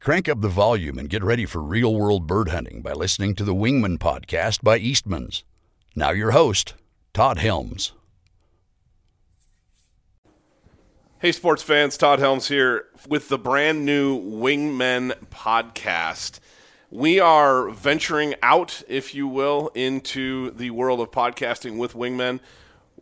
Crank up the volume and get ready for real world bird hunting by listening to the Wingman podcast by Eastman's. Now, your host, Todd Helms. Hey, sports fans, Todd Helms here with the brand new Wingmen podcast. We are venturing out, if you will, into the world of podcasting with Wingmen.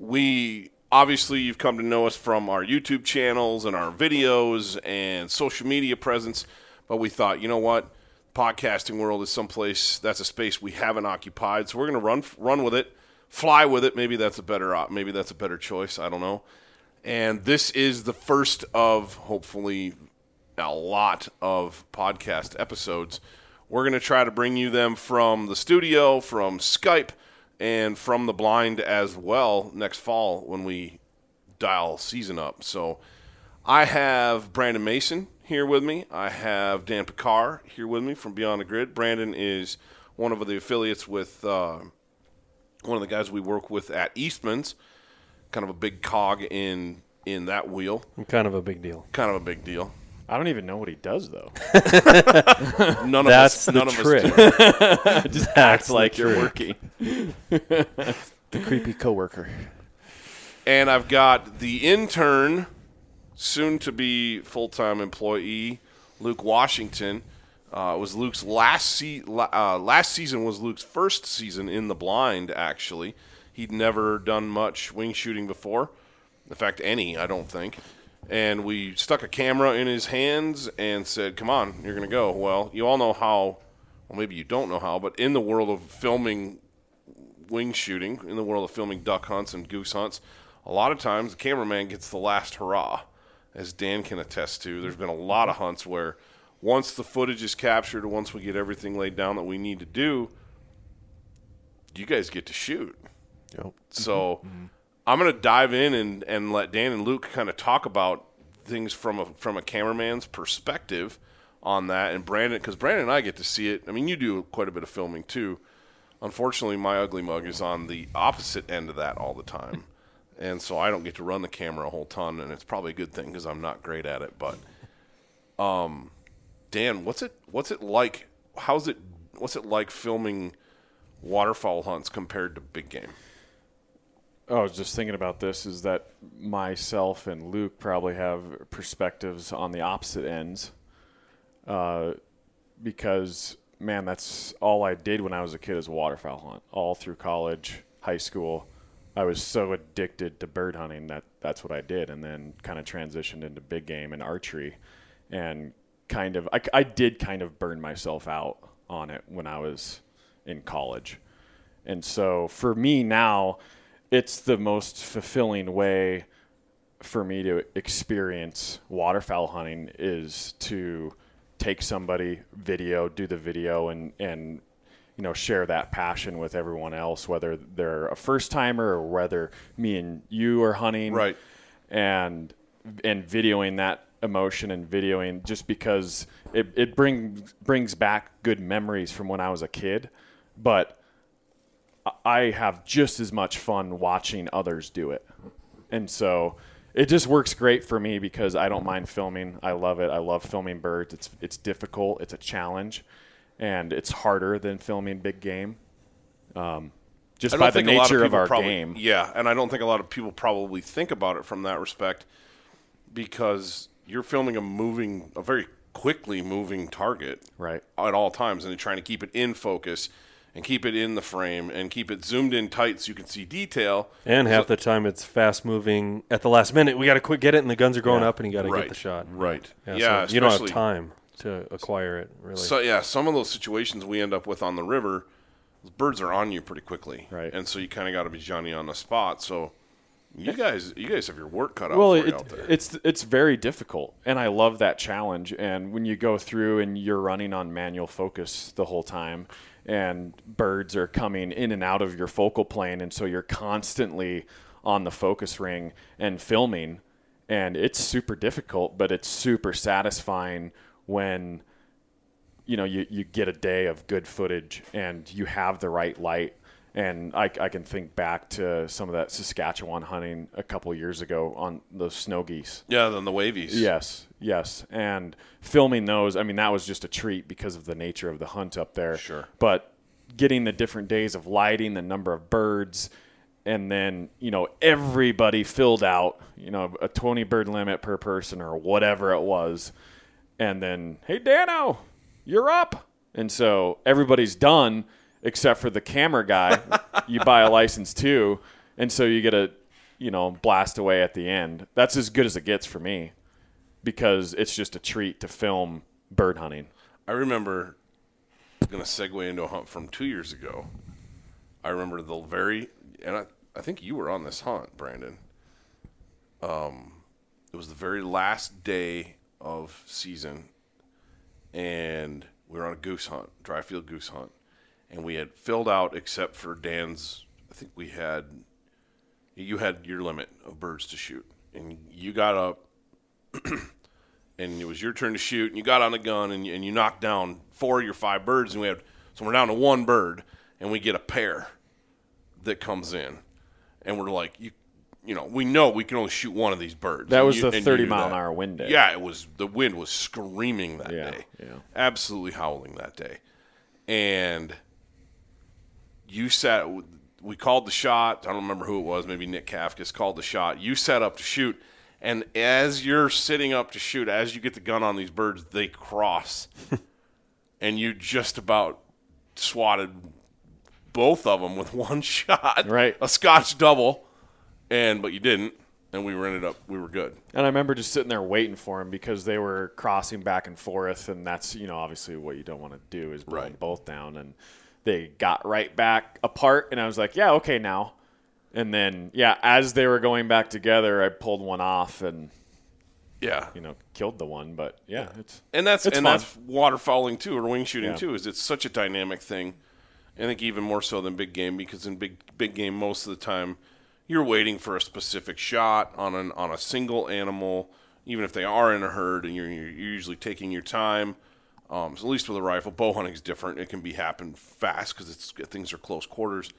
We obviously, you've come to know us from our YouTube channels and our videos and social media presence, but we thought, you know what? Podcasting world is someplace that's a space we haven't occupied, so we're going to run run with it, fly with it. Maybe that's a better op- maybe that's a better choice. I don't know. And this is the first of hopefully a lot of podcast episodes. We're going to try to bring you them from the studio, from Skype, and from the blind as well next fall when we dial season up. So I have Brandon Mason here with me. I have Dan Picard here with me from Beyond the Grid. Brandon is one of the affiliates with uh, one of the guys we work with at Eastman's kind of a big cog in in that wheel. Kind of a big deal. Kind of a big deal. I don't even know what he does though. None of That's us. the None trick. of us. Do. Just act like you're truth. working. the creepy coworker. And I've got the intern, soon to be full time employee, Luke Washington. Uh, was Luke's last se- uh, last season was Luke's first season in the blind. Actually, he'd never done much wing shooting before. In fact, any I don't think. And we stuck a camera in his hands and said, "Come on, you're going to go." Well, you all know how. Well, maybe you don't know how, but in the world of filming wing shooting, in the world of filming duck hunts and goose hunts, a lot of times the cameraman gets the last hurrah, as Dan can attest to. There's been a lot of hunts where once the footage is captured, once we get everything laid down that we need to do, you guys get to shoot. Yep. So mm-hmm. I'm going to dive in and, and let Dan and Luke kind of talk about things from a from a cameraman's perspective on that, and Brandon because Brandon and I get to see it. I mean, you do quite a bit of filming too. Unfortunately, my ugly mug is on the opposite end of that all the time, and so I don't get to run the camera a whole ton, and it's probably a good thing because I'm not great at it. But, um, Dan, what's it what's it like? How's it what's it like filming waterfowl hunts compared to big game? Oh, I was just thinking about this is that myself and Luke probably have perspectives on the opposite ends. Uh, because, man, that's all I did when I was a kid is a waterfowl hunt. All through college, high school. I was so addicted to bird hunting that that's what I did. And then kind of transitioned into big game and archery. And kind of, I, I did kind of burn myself out on it when I was in college. And so for me now, it's the most fulfilling way for me to experience waterfowl hunting is to take somebody video, do the video and and you know share that passion with everyone else whether they're a first timer or whether me and you are hunting Right. and and videoing that emotion and videoing just because it, it brings brings back good memories from when I was a kid but I have just as much fun watching others do it. And so it just works great for me because I don't mind filming. I love it. I love filming birds. It's it's difficult. It's a challenge, and it's harder than filming big game. Um, just by the think a lot nature of, people our probably, game. Yeah, and I don't think a lot of people probably think about it from that respect because you're filming a moving, a very quickly moving target Right. at all times, and you're trying to keep it in focus and keep it in the frame and keep it zoomed in tight so you can see detail. And half the time it's fast moving. At the last minute, we got to quick get it, and the guns are going Yeah. up, and you got to right, get the shot. Right. Yeah, Yeah, so you don't have time to acquire it. Really. So yeah, some of those situations we end up with on the river, birds are on you pretty quickly, Right. And so you kind of got to be Johnny on the spot. So you guys, you guys have your work cut out well, for you it, out there. it's it's very difficult, and I love that challenge. And when you go through and you're running on manual focus the whole time, and birds are coming in and out of your focal plane, and so you're constantly on the focus ring and filming, and it's super difficult, but it's super satisfying when you know you, you get a day of good footage and you have the right light And I, I can think back to some of that Saskatchewan hunting a couple years ago on those snow geese. Yeah, then the wavies. Yes, yes. And filming those, I mean, that was just a treat because of the nature of the hunt up there. Sure. But getting the different days of lighting, the number of birds, and then, you know, everybody filled out, you know, a 20 bird limit per person or whatever it was. And then, hey, Dano, you're up. And so everybody's done except for the camera guy. you buy a license too. And so you get a, you know, blast away at the end. That's as good as it gets for me because it's just a treat to film bird hunting. I remember going to segue into a hunt from two years ago. I remember the very, and I, I think you were on this hunt, Brandon. Um, it was the very last day of season, and we were on a goose hunt, dry field goose hunt, and we had filled out except for Dan's. I think we had, you had your limit of birds to shoot, and you got up and it was your turn to shoot, and you got on the gun, and you, and you knocked down four of your five birds, and we had so we're down to one bird, and we get a pair that comes in, and we're like, you, you know, we know we can only shoot one of these birds. That And was you- the 30 knew mile an hour wind day. Yeah, it was. The wind was screaming that Yeah, day. yeah. absolutely howling that day, and you sat. We called the shot. I don't remember who it was. Maybe Nick Kafkas called the shot. You set up to shoot, and as you're sitting up to shoot, as you get the gun on these birds, they cross, and you just about swatted both of them with one shot. Right. a Scotch double, and but you didn't, and we were ended up we were good. And I remember just sitting there waiting for him because they were crossing back and forth, and that's you know obviously what you don't want to do is bring Right. them both down. And they got right back apart, and I was like, yeah, okay now. And then yeah, as they were going back together, I pulled one off and Yeah, you know killed the one. But yeah, it's and that's It's and fun. that's waterfowling too, or wing shooting Yeah. too. Is it's such a dynamic thing. I think even more so than big game because in big big game most of the time you're waiting for a specific shot on an on a single animal, even if they are in a herd, and you're, you're usually taking your time. Um, so at least with a rifle, bow hunting is different. It can be happen fast because it's things are close quarters.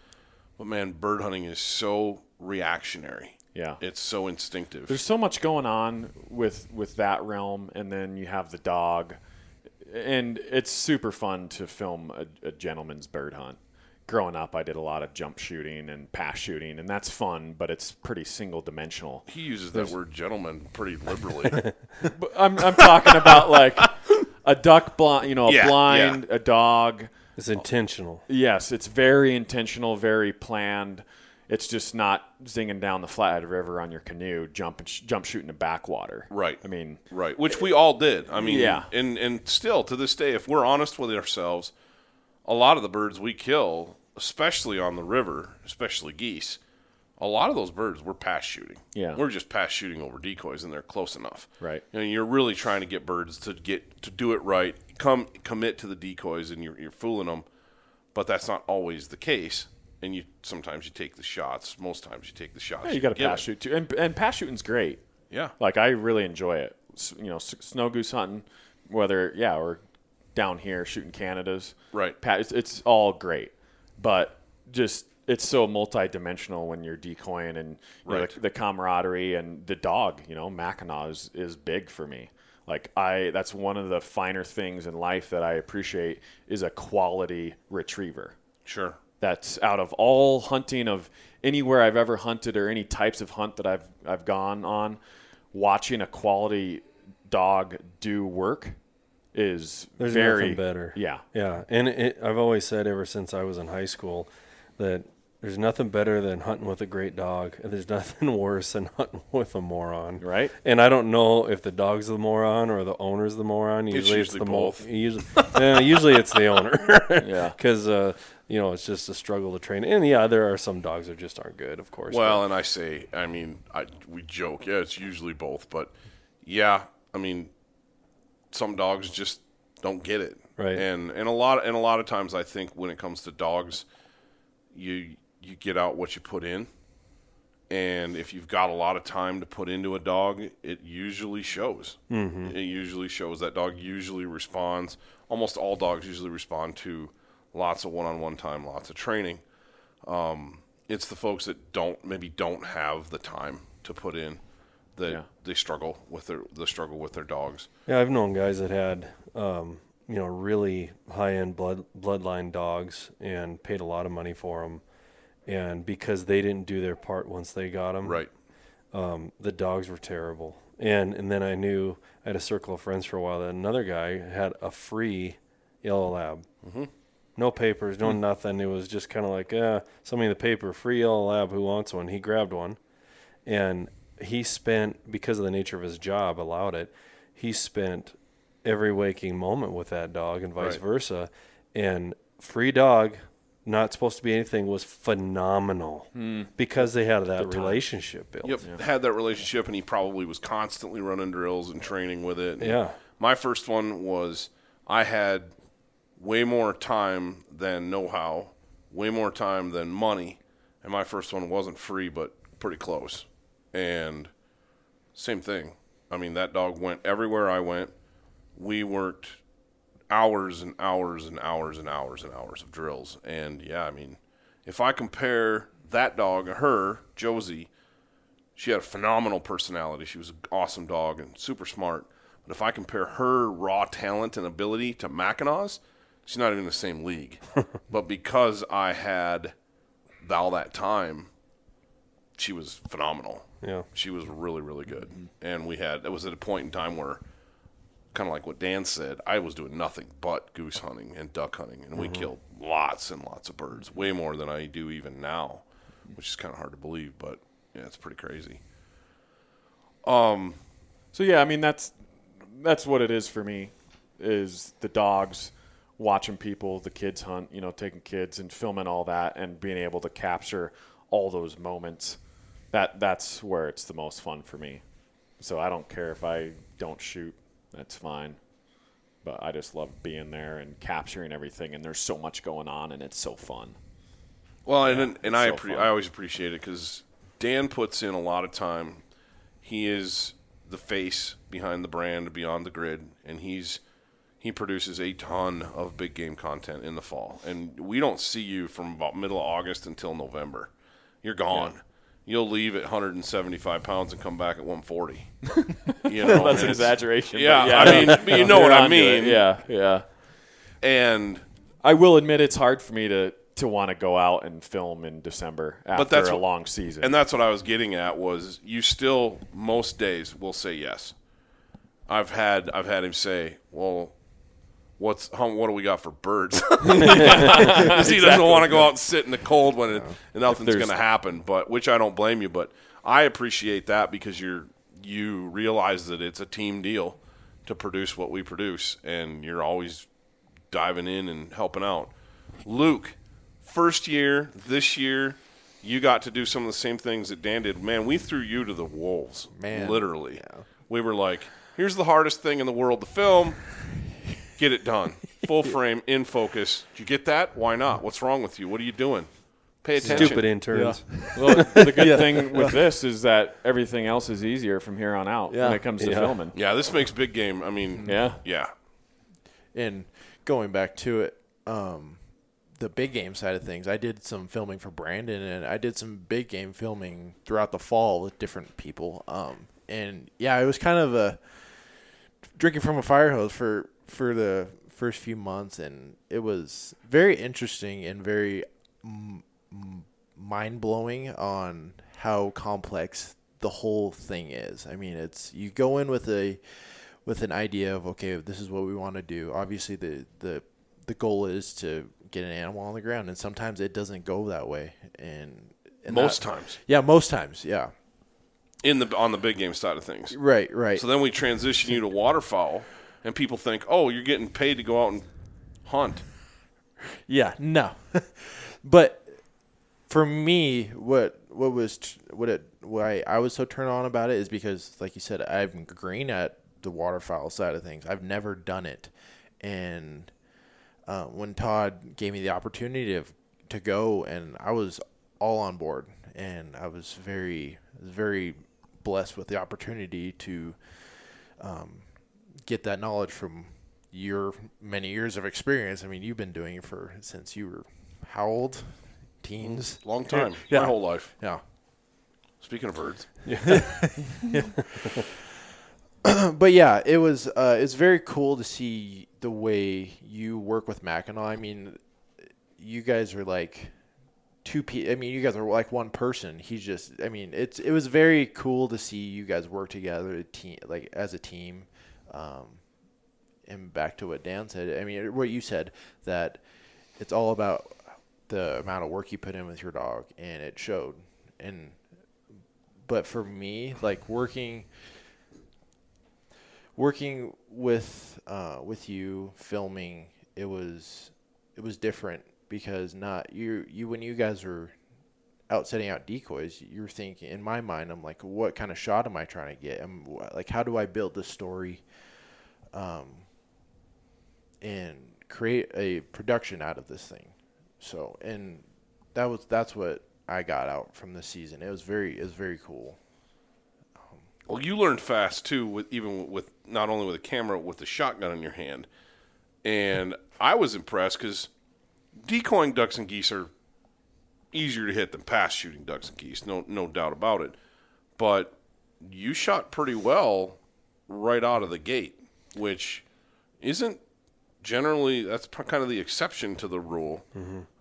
But man, bird hunting is so reactionary. Yeah. it's so instinctive. there's so much going on with with that realm, and then you have the dog, and it's super fun to film a, a gentleman's bird hunt. Growing up, I did a lot of jump shooting and pass shooting, and that's fun, but it's pretty single dimensional. he uses that word "gentleman" pretty liberally. But I'm, I'm talking about like a duck blind, you know, a Yeah, blind, a dog. It's intentional. Yes, it's very intentional, very planned. It's just not zinging down the Flathead River on your canoe, jump sh- jump shooting a backwater. Right. I mean, Right, which we all did. I mean, Yeah. and and still to this day, if we're honest with ourselves, a lot of the birds we kill, especially on the river, especially geese, a lot of those birds we're pass shooting. Yeah. we're just pass shooting over decoys, and they're close enough. Right. You know, you're really trying to get birds to get to do it right, come commit to the decoys, and you're you're fooling them, but that's not always the case. And you sometimes you take the shots. Most times you take the shots. yeah, you got to pass shoot too, and and pass shooting's great. Yeah. Like I really enjoy it. You know, s- snow goose hunting, whether yeah or down here shooting Canada's. Right. Pa- It's, it's all great, but just it's so multi-dimensional when you're decoying and you know, Right. the, the camaraderie and the dog. You know, mackinaw is, is big for me. Like I, that's one of the finer things in life that I appreciate is a quality retriever Sure. that's out of all hunting of anywhere I've ever hunted or any types of hunt that I've I've gone on, watching a quality dog do work is There's very nothing better. Yeah, Yeah, and it, I've always said ever since I was in high school that there's nothing better than hunting with a great dog, and there's nothing worse than hunting with a moron. Right. And I don't know if the dog's the moron or the owner's the moron. Usually it's, usually the mo- both. usually, yeah, usually it's the owner. Yeah. Because uh, you know it's just a struggle to train. And yeah, there are some dogs that just aren't good, of course. Well, and I say, I mean, I, we joke, yeah, it's usually both, but yeah, I mean, some dogs just don't get it, Right. And and a lot and a lot of times, I think when it comes to dogs, you you get out what you put in, and if you've got a lot of time to put into a dog, it usually shows. Mm-hmm. It usually shows. That dog usually responds. Almost all dogs usually respond to lots of one-on-one time, lots of training Um, it's the folks that don't maybe don't have the time to put in that Yeah. they struggle with their the struggle with their dogs. Yeah, I've known guys that had, um, you know, really high-end blood bloodline dogs and paid a lot of money for them, and because they didn't do their part once they got them, Right. um, the dogs were terrible. And and then I knew I had a circle of friends for a while that another guy had a free yellow lab, mm-hmm. no papers, no nothing. It was just kind of like, uh, somebody in the paper, free yellow lab. Who wants one? He grabbed one, and he spent because of the nature of his job allowed it. He spent every waking moment with that dog and vice Right. versa. And free dog, not supposed to be anything, was phenomenal hmm. because they had that relationship built. Yep, had that relationship, and he probably was constantly running drills and training with it. And Yeah. My first one was I had way more time than know how, way more time than money, and my first one wasn't free, but pretty close. And same thing. I mean, that dog went everywhere I went. We worked hours and hours and hours and hours and hours of drills. And yeah, I mean, if I compare that dog her, Josie, she had a phenomenal personality. She was an awesome dog and super smart. But if I compare her raw talent and ability to Mackinaw's, she's not even in the same league. but because I had all that time, she was phenomenal. Yeah. She was really, really good. And we had, it was at a point in time where, kind of like what Dan said, I was doing nothing but goose hunting and duck hunting. And we killed lots and lots of birds, way more than I do even now, which is kind of hard to believe, but yeah, it's pretty crazy. Um, So yeah, I mean that's that's what it is for me is the dogs watching people, the kids hunt, you know, taking kids and filming all that and being able to capture all those moments. That that's where it's the most fun for me. So I don't care if I don't shoot. That's fine. But I just love being there and capturing everything and there's so much going on and it's so fun. Well, and and I so appre- I always appreciate it because Dan puts in a lot of time. He is the face behind the brand, beyond the grid, and he's he produces a ton of big game content in the fall. And we don't see you from about middle of August until November. You're gone. You'll leave at 175 pounds and come back at 140. You know, That's an exaggeration. Yeah, but I mean, you know what I mean. Yeah, yeah. And I will admit it's hard for me to to want to go out and film in December after that's a what- long season. And that's what I was getting at was you still most days will say yes. I've had I've had him say, "Well, what's what do we got for birds?" 'Cause he doesn't want to go out and sit in the cold when it, and nothing's going to happen. But which I don't blame you, but I appreciate that because you're you realize that it's a team deal to produce what we produce, and you're always diving in and helping out. Luke, first year, this year, you got to do some of the same things that Dan did. Man, we threw you to the wolves. Man, Literally. We were like, here's the hardest thing in the world to film. Get it done. Full frame, in focus. Did you get that? Why not? What's wrong with you? What are you doing? Pay attention. Stupid interns. well, the good thing with this is that everything else is easier from here on out Yeah. when it comes to Yeah. filming. Yeah, this makes big game. I mean, Yeah. yeah. And going back to it, um, the big game side of things, I did some filming for Brandon, and I did some big game filming throughout the fall with different people. Um, and yeah, it was kind of a drinking from a fire hose for for the first few months, and it was very interesting and very mm, mm, mind blowing on how complex the whole thing is. I mean, it's you go in with a with an idea of okay, this is what we want to do. Obviously, the the the goal is to get an animal on the ground, and sometimes it doesn't go that way. And, and Most that- times. yeah, most times, yeah, In the on the big game side of things. right, right. So then we transition you to waterfowl, and people think, oh, you're getting paid to go out and hunt. Yeah, no. but for me, what what was what it why I was so turned on about it is because, like you said, I'm green at the waterfowl side of things. I've never done it, and uh, when Todd gave me the opportunity to to go, and I was all on board, and I was very very blessed with the opportunity to um, get that knowledge from your many years of experience. I mean, you've been doing it for since you were how old? teens. Long time. Yeah. My whole life. Yeah. Speaking of birds. Yeah. but yeah, it was uh, it's very cool to see the way you work with Mackinac. I mean, you guys are like two pe- I mean, you guys are like one person. He's just I mean, it's it was very cool to see you guys work together, a team like as a team. Um, and back to what Dan said. I mean, what you said that it's all about the amount of work you put in with your dog, and it showed. And but for me, like working working with uh, with you filming it was it was different because not you you when you guys were out setting out decoys you're thinking in my mind I'm like what kind of shot am I trying to get? And like how do I build this story um and create a production out of this thing? So and that was that's what I got out from this season. It was very it was very cool. Well, you learned fast too, with even with not only with a camera, with the shotgun in your hand, and I was impressed because decoying ducks and geese are easier to hit than pass shooting ducks and geese, no no doubt about it. But you shot pretty well right out of the gate, which isn't generally that's kind of the exception to the rule.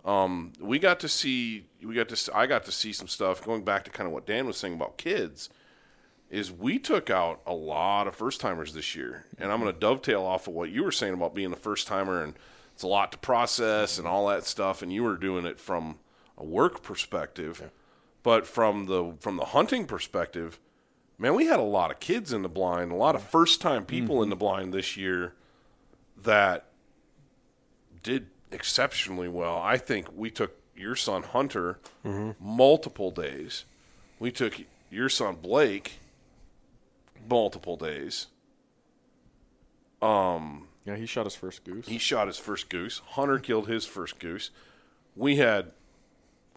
Um, we got to see we got to I got to see some stuff going back to kind of what Dan was saying about kids is we took out a lot of first timers this year. And I'm going to dovetail off of what you were saying about being a first timer and it's a lot to process and all that stuff and you were doing it from a work perspective. But from the from the hunting perspective, man, we had a lot of kids in the blind, a lot of mm-hmm. first time people in the mm-hmm. blind this year that did exceptionally well. I think we took your son Hunter mm-hmm. multiple days. We took your son Blake multiple days. Um yeah, he shot his first goose. He shot his first goose. Hunter killed his first goose. We had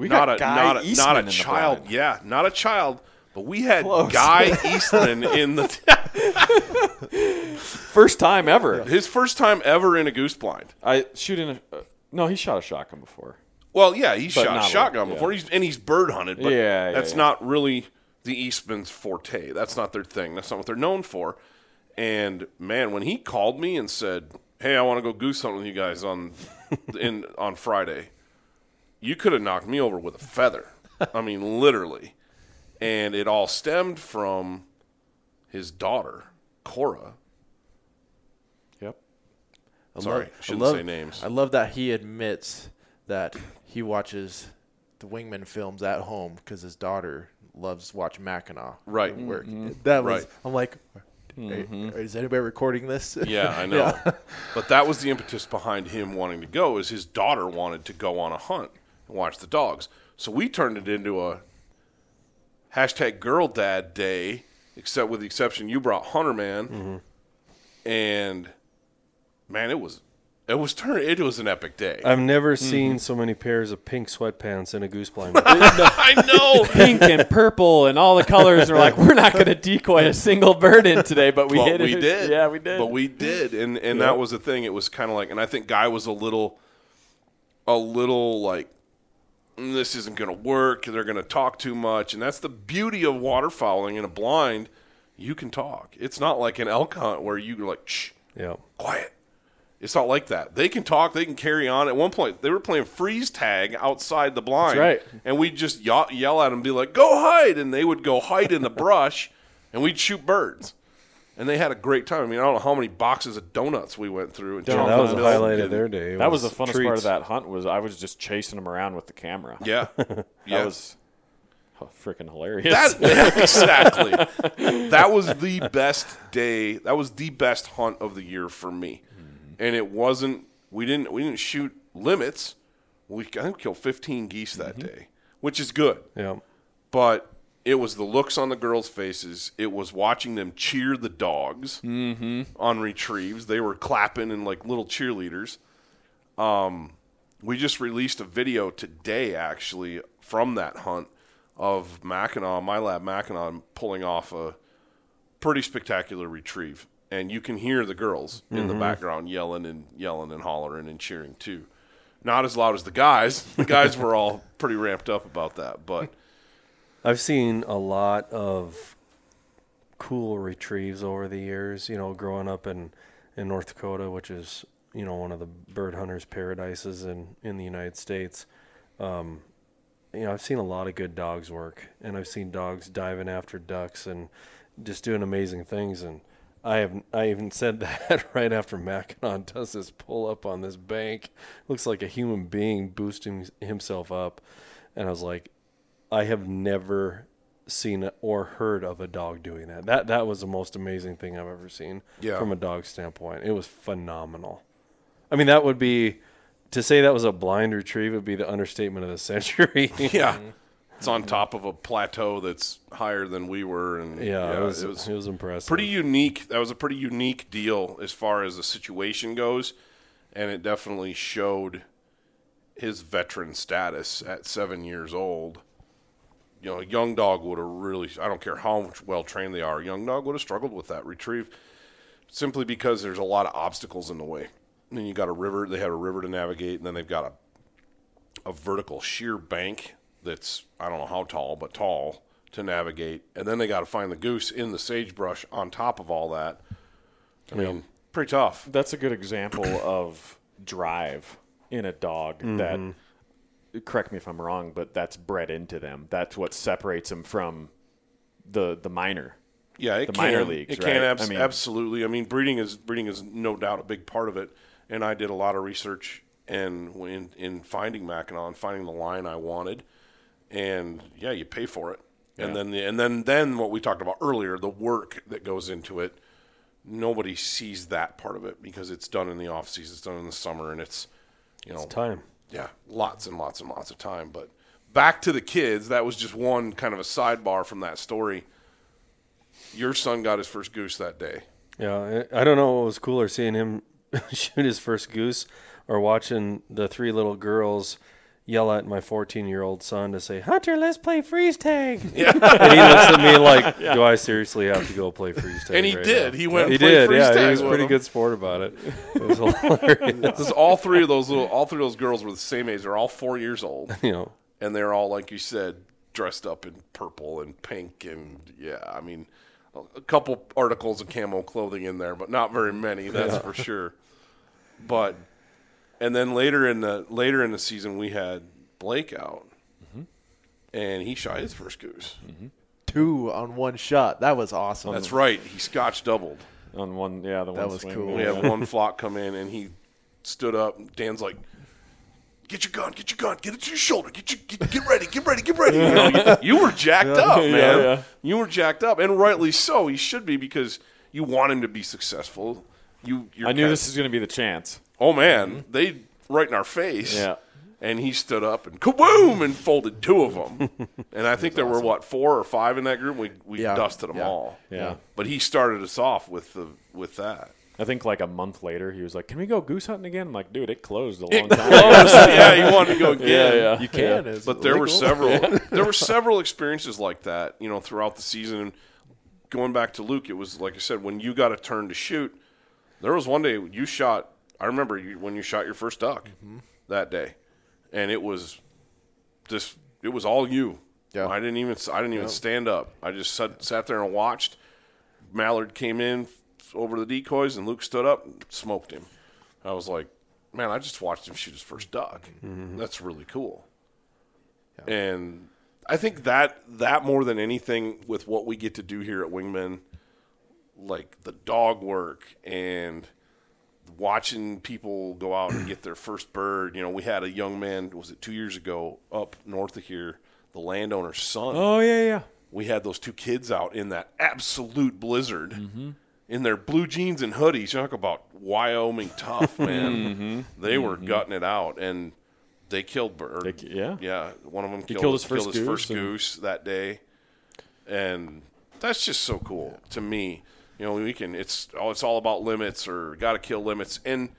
we not got a Guy not a, Eastman not a child. Yeah, not a child, but we had Close. Guy Eastman in the First time ever. his first time ever in a goose blind. I shooting a. Uh, no, he shot a shotgun before. Well, yeah, he But shot not shotgun one, before, yeah. he's, and he's bird hunted. But Yeah, yeah, that's yeah. not really the Eastman's forte. That's not their thing. That's not what they're known for. And man, when he called me and said, "Hey, I want to go goose hunting with you guys on in on Friday," you could have knocked me over with a feather. I mean, literally. And it all stemmed from his daughter, Cora. Yep. I Sorry, love- I shouldn't love- say names. I love that he admits that he watches the Wingman films at home because his daughter loves watching Mackinac. Right. Where mm-hmm. that was, Right. I'm like, "Are- mm-hmm. is anybody recording this? Yeah, I know. But that was the impetus behind him wanting to go is his daughter wanted to go on a hunt and watch the dogs. So we turned it into a hashtag girl dad day, except with the exception you brought Hunter Man. And man, it was it was turn it was an epic day. I've never seen so many pairs of pink sweatpants in a goose blind. I know. pink and purple and all the colors are like we're not going to decoy a single bird in today but we hit we it did. yeah we did But we did, and and that was the thing. It was kind of like, and I think Guy was a little, a little like, "Mm, Mm, this isn't going to work. They're going to talk too much, and that's the beauty of waterfowling in a blind. You can talk. It's not like an elk hunt where you're like, shh, yeah. quiet. It's not like that. They can talk. They can carry on. At one point, they were playing freeze tag outside the blind. That's right. And we'd just yell, yell at them, be like, "Go hide!" And they would go hide in the brush, and we'd shoot birds. And they had a great time. I mean, I don't know how many boxes of donuts we went through. And Yeah, that was the milk highlight of their day. It That was the funnest part of that hunt was I was just chasing them around with the camera. Yeah, That yeah. was oh, freaking hilarious. That yeah, exactly. that was the best day. That was the best hunt of the year for me. Mm-hmm. And it wasn't. We didn't. We didn't shoot limits. We I think we killed 15 geese that mm-hmm. day, which is good. Yeah. But it was the looks on the girls' faces. It was watching them cheer the dogs on retrieves. They were clapping and like little cheerleaders. Um, we just released a video today, actually, from that hunt of Mackinac, my lab Mackinac, pulling off a pretty spectacular retrieve. And you can hear the girls in the background yelling and yelling and hollering and cheering too. Not as loud as the guys. The guys were all pretty ramped up about that, but I've seen a lot of cool retrieves over the years. You know, growing up in in North Dakota, which is you know one of the bird hunters' paradises in in the United States. Um, you know, I've seen a lot of good dogs work, and I've seen dogs diving after ducks and just doing amazing things. And I have I even said that right after Mackinac does this pull up on this bank, looks like a human being boosting himself up, and I was like, I have never seen or heard of a dog doing that. That that was the most amazing thing I've ever seen Yeah. from a dog standpoint. It was phenomenal. I mean, that would be to say that was a blind retrieve would be the understatement of the century. yeah. It's on top of a plateau that's higher than we were and yeah, it, was, it was it was impressive. pretty unique. That was a pretty unique deal as far as the situation goes, and it definitely showed his veteran status at seven years old. You know, a young dog would have really, I don't care how well trained they are, a young dog would have struggled with that retrieve simply because there's a lot of obstacles in the way. And then you got a river, they had a river to navigate, and then they've got a, a vertical sheer bank that's, I don't know how tall, but tall to navigate. And then they got to find the goose in the sagebrush on top of all that. I mean, pretty tough. That's a good example of drive in a dog that mm-hmm. Correct me if I'm wrong, but that's bred into them. That's what separates them from the the minor. Yeah, it the can. minor leagues, It right? can abs- I mean- absolutely. I mean, breeding is breeding is no doubt a big part of it. And I did a lot of research and in in finding Mackinac and finding the line I wanted. And yeah, you pay for it. And then the, and then then what we talked about earlier, the work that goes into it. Nobody sees that part of it because it's done in the off season, it's done in the summer, and it's you know time. Yeah, lots and lots and lots of time. But back to the kids, that was just one kind of a sidebar from that story. Your son got his first goose that day. Yeah, I don't know what was cooler, seeing him shoot his first goose, or watching the three little girls yell at my 14 year old son to say, "Hunter, let's play freeze tag." Yeah. and he looks at me like, "Do I seriously have to go play freeze tag?" And he right did. now?" He went He did. freeze Yeah, tag he was pretty him. good sport about it. It was hilarious. This all three of those little, all three of those girls were the same age. They're all four years old, you know, and they're all like you said, dressed up in purple and pink, and yeah, I mean, a couple articles of camo clothing in there, but not very many. That's for sure. But and then later in the later in the season, we had Blake out, mm-hmm. and he shot his first goose. Mm-hmm. Two on one shot. That was awesome. That's right. He scotch doubled. On one, yeah, the one That one was swing. cool. We had one flock come in, and he stood up. and Dan's like, "Get your gun! Get your gun! Get it to your shoulder! Get your get, get ready! Get ready! Get ready!" You, know, you, you were jacked up, man. yeah. You were jacked up, and rightly so. He should be because you want him to be successful. You, you're I knew kind- this was going to be the chance. Oh man, mm-hmm. they right in our face. Yeah. And he stood up and kaboom and folded two of them. and I think there were what four or five in that group. We we Yeah. dusted them Yeah. all. Yeah. But he started us off with the with that. I think like a month later, he was like, "Can we go goose hunting again?" I'm like, "Dude, it closed a long time." ago." yeah, he wanted to go again. yeah, yeah. You can. It's But there were legal. several there were several experiences like that, you know, throughout the season. And going back to Luke, it was like I said, when you got a turn to shoot, there was one day you shot. I remember you, when you shot your first duck Mm-hmm. that day, and it was just it was all you. Yeah. I didn't even I didn't even stand up. I just sat, sat there and watched. Mallard came in over the decoys, and Luke stood up and smoked him. I was like, man, I just watched him shoot his first duck. That's really cool. And I think that that more than anything with what we get to do here at Wingman, like the dog work and watching people go out and get their first bird. You know, we had a young man, was it two years ago, up north of here, the landowner's son. oh yeah, yeah. We had those two kids out in that absolute blizzard. In their blue jeans and hoodies, you talk about Wyoming tough, man. Mm-hmm. They were mm-hmm. gutting it out, and they killed bird. They- yeah. Yeah, one of them killed, killed his first killed his goose first and- goose that day, and that's just so cool to me. You know, we can. It's oh, it's all about limits or got to kill limits, and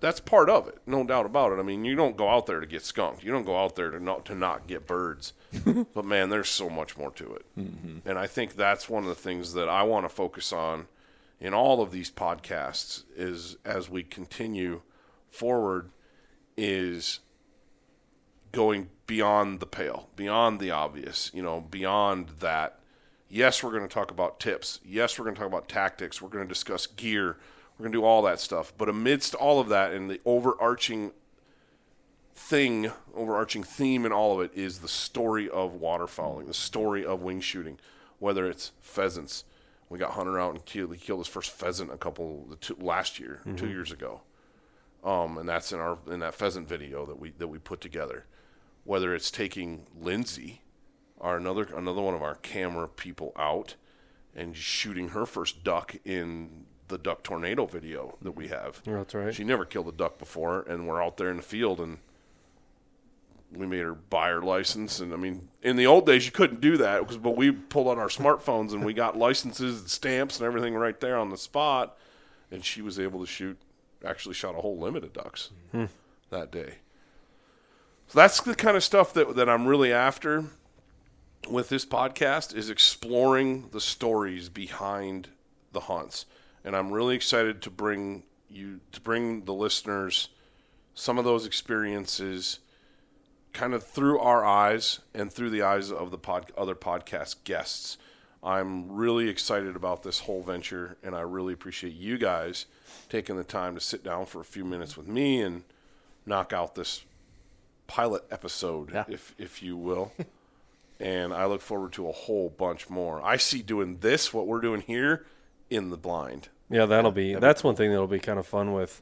that's part of it, no doubt about it. I mean, you don't go out there to get skunked. You don't go out there to not to not get birds. but man, there's so much more to it, mm-hmm. and I think that's one of the things that I want to focus on in all of these podcasts is as we continue forward is going beyond the pale, beyond the obvious, you know, beyond that. Yes, we're going to talk about tips. Yes, we're going to talk about tactics. We're going to discuss gear. We're going to do all that stuff. But amidst all of that and the overarching thing, overarching theme in all of it is the story of waterfowling, the story of wing shooting, whether it's pheasants. We got Hunter out and killed, he killed his first pheasant a couple the two, last year, two years ago. Um, and that's in our in that pheasant video that we that we put together. Whether it's taking Lindsay, our another another one of our camera people out, and shooting her first duck in the duck tornado video that we have. That's right. She never killed a duck before, and we're out there in the field, and we made her buy her license. And I mean, in the old days, you couldn't do that, because but we pulled out our smartphones and we got licenses and stamps and everything right there on the spot, and she was able to shoot. Actually, shot a whole limit of ducks hmm. that day. So that's the kind of stuff that that I'm really after with this podcast is exploring the stories behind the haunts. and i'm really excited to bring you to bring the listeners some of those experiences kind of through our eyes and through the eyes of the pod, other podcast guests i'm really excited about this whole venture and i really appreciate you guys taking the time to sit down for a few minutes with me and knock out this pilot episode Yeah. if if you will and I look forward to a whole bunch more. I see doing this, what we're doing here, in the blind. Yeah, that'll be that's one thing that'll be kind of fun with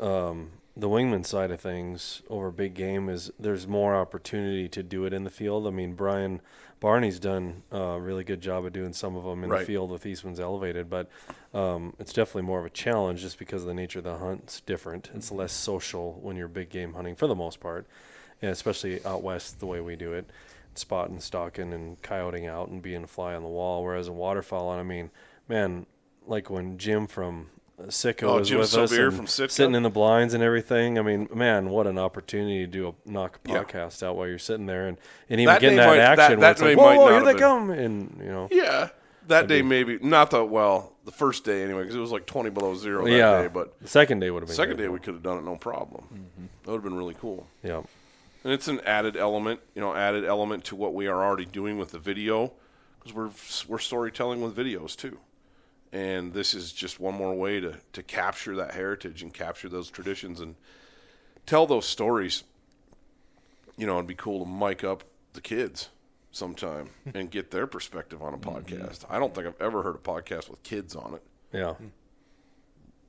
um, the wingman side of things over big game is there's more opportunity to do it in the field. I mean, Brian Barney's done a really good job of doing some of them in Right. the field with Eastman's elevated, but um, it's definitely more of a challenge just because the nature of the hunt's different. It's less social when you're big game hunting for the most part, and especially out west the way we do it, spotting, stalking, and coyoting out and being a fly on the wall. Whereas a waterfowl, I mean, man, like when Jim from Sitka Oh, was Jim with us and from Sitka? sitting in the blinds and everything. I mean, man, what an opportunity to do a knock a Yeah. podcast out while you're sitting there and, and even That getting that might- that- action. that where it's day like, whoa, not here they been- come, and you know, Yeah, that day maybe not the well the first day anyway because it was like twenty below zero that yeah. day. But the second day would have been second day we could have done it no problem. Mm-hmm. That would have been really cool. yeah, And it's an added element, you know, added element to what we are already doing with the video, because we're we're storytelling with videos too, and this is just one more way to to capture that heritage and capture those traditions and tell those stories. You know, it'd be cool to mic up the kids sometime and get their perspective on a mm-hmm. podcast. I don't think I've ever heard a podcast with kids on it. yeah. Hmm.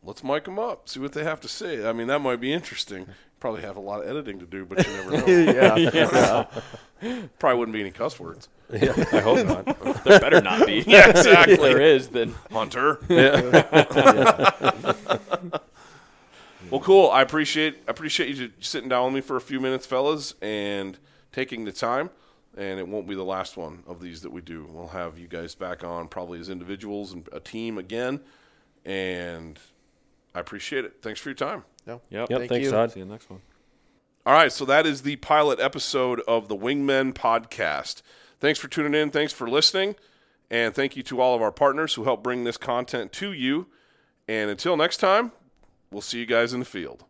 Let's mic them up, see what they have to say. I mean, that might be interesting. Probably have a lot of editing to do, but you never know. yeah. Probably wouldn't be any cuss words. yeah. I hope not. There better not be. Yeah, If exactly. there is, then Hunter. Yeah. well, cool. I appreciate I appreciate you sitting down with me for a few minutes, fellas, and taking the time. And it won't be the last one of these that we do. We'll have you guys back on probably as individuals and a team again. And I appreciate it. Thanks for your time. No. Yep. Yep. Thank thanks, you. Todd. see you next one. All right, so that is the pilot episode of the Wingmen podcast. Thanks for tuning in. Thanks for listening. And thank you to all of our partners who help bring this content to you. And until next time, we'll see you guys in the field.